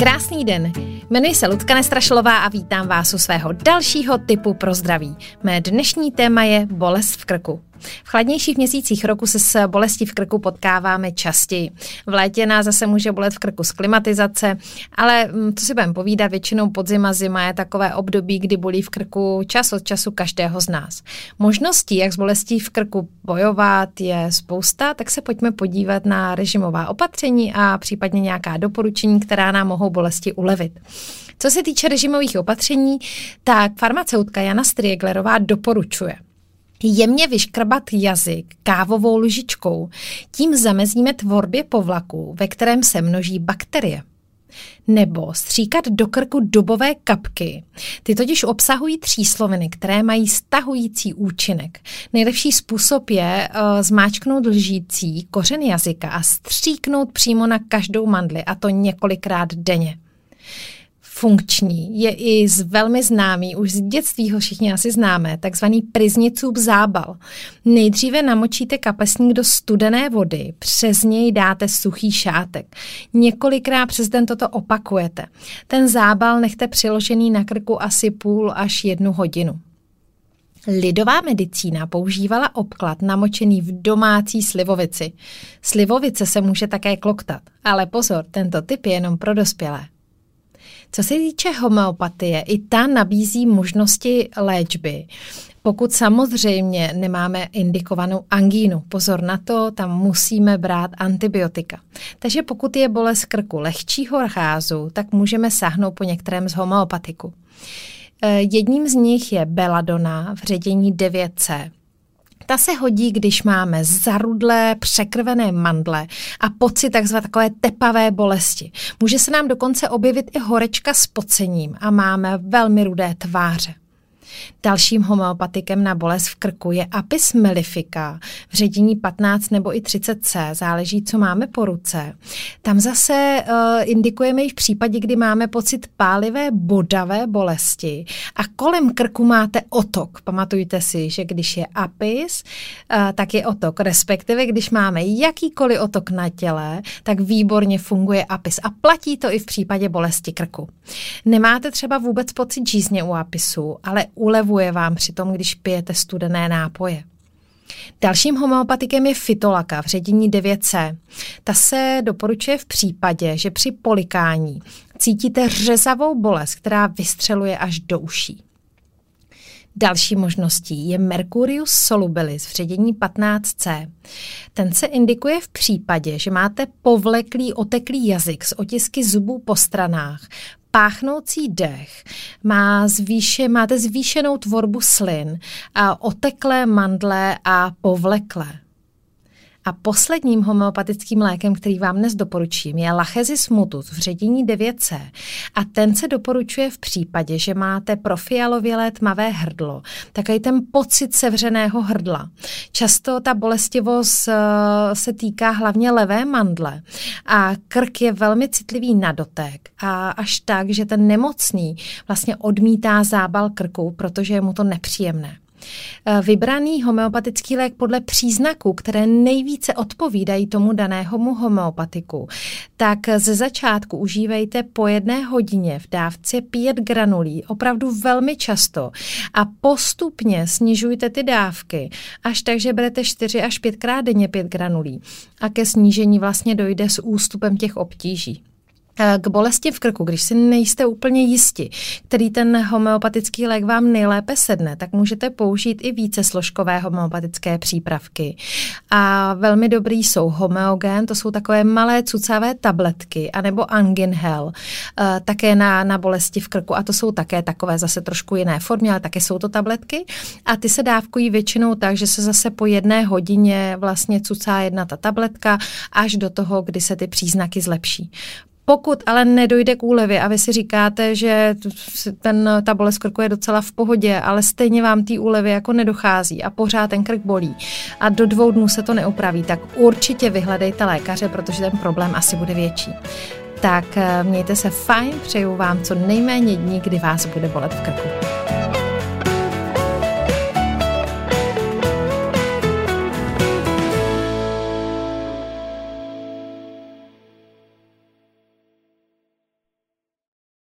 Krásný den. Jmenuji se Ludka Nestrašlová a vítám vás u svého dalšího typu pro zdraví. Mé dnešní téma je bolest v krku. V chladnějších měsících roku se s bolestí v krku potkáváme častěji. V létě nás zase může bolet v krku z klimatizace, ale mm, to si budeme povídat, většinou podzima zima je takové období, kdy bolí v krku čas od času každého z nás. Možností, jak s bolestí v krku bojovat, je spousta, tak se pojďme podívat na režimová opatření a případně nějaká doporučení, která nám mohou bolesti ulevit. Co se týče režimových opatření, tak farmaceutka Jana Strieglerová doporučuje – jemně vyškrbat jazyk kávovou lžičkou. Tím zamezíme tvorbě povlaku, ve kterém se množí bakterie. Nebo stříkat do krku dobové kapky. Ty totiž obsahují třísloviny, které mají stahující účinek. Nejlepší způsob je uh, zmáčknout lžící kořen jazyka a stříknout přímo na každou mandli, a to několikrát denně funkční je i z velmi známý, už z dětství ho všichni asi známe, takzvaný priznicůb zábal. Nejdříve namočíte kapesník do studené vody, přes něj dáte suchý šátek. Několikrát přes den toto opakujete. Ten zábal nechte přiložený na krku asi půl až jednu hodinu. Lidová medicína používala obklad namočený v domácí slivovici. Slivovice se může také kloktat, ale pozor, tento typ je jenom pro dospělé. Co se týče homeopatie, i ta nabízí možnosti léčby. Pokud samozřejmě nemáme indikovanou angínu, pozor na to, tam musíme brát antibiotika. Takže pokud je bolest krku lehčího rázu, tak můžeme sáhnout po některém z homeopatiku. Eh, jedním z nich je beladona v ředění 9C. Ta se hodí, když máme zarudlé, překrvené mandle a pocit takzvané takové tepavé bolesti. Může se nám dokonce objevit i horečka s pocením a máme velmi rudé tváře. Dalším homeopatikem na bolest v krku je Apis mellifica v ředění 15 nebo i 30C, záleží, co máme po ruce. Tam zase uh, indikujeme i v případě, kdy máme pocit pálivé bodavé bolesti a kolem krku máte otok. Pamatujte si, že když je Apis, uh, tak je otok. Respektive, když máme jakýkoliv otok na těle, tak výborně funguje Apis a platí to i v případě bolesti krku. Nemáte třeba vůbec pocit žízně u Apisu, ale ulevuje vám při tom, když pijete studené nápoje. Dalším homeopatikem je fitolaka v ředění 9C. Ta se doporučuje v případě, že při polikání cítíte řezavou bolest, která vystřeluje až do uší. Další možností je Mercurius solubilis v ředění 15C. Ten se indikuje v případě, že máte povleklý oteklý jazyk s otisky zubů po stranách, páchnoucí dech, má zvýše, máte zvýšenou tvorbu slin, a oteklé mandle a povleklé. A posledním homeopatickým lékem, který vám dnes doporučím, je Lachezis mutus v ředění 9C. A ten se doporučuje v případě, že máte profialovělé tmavé hrdlo, takový ten pocit sevřeného hrdla. Často ta bolestivost uh, se týká hlavně levé mandle a krk je velmi citlivý na dotek a až tak, že ten nemocný vlastně odmítá zábal krku, protože je mu to nepříjemné. Eh, vybraný homeopatický lék podle příznaků, které nejvíce odpovídají tomu danému homeopatiku, tak ze začátku užívejte po jedné hodině v dávce 5 granulí, opravdu velmi často a postupně snižujte ty dávky, až tak, že berete 4 až 5 krát denně 5 granulí a ke snížení vlastně dojde s ústupem těch obtíží. Eh, k bolesti v krku, když si nejste úplně jisti, který ten homeopatický lék vám nejlépe sedne, tak můžete použít i více složkové homeopatické přípravky. A velmi dobrý jsou homeogen, to jsou takové malé cucavé tabletky, anebo anginhel, eh, také na, na bolesti v krku. A to jsou také takové zase trošku jiné formy, ale také jsou to tabletky. A ty se dávkují většinou tak, že se zase po jedné hodině vlastně cucá jedna ta tabletka až do toho, kdy se ty příznaky zlepší. Pokud ale nedojde k úlevě a vy si říkáte, že ten, ta bolest krku je docela v pohodě, ale stejně vám té úlevy jako nedochází a pořád ten krk bolí a do dvou dnů se to neopraví, tak určitě vyhledejte lékaře, protože ten problém asi bude větší. Tak eh, mějte se fajn, přeju vám co nejméně dní, kdy vás bude bolet v krku.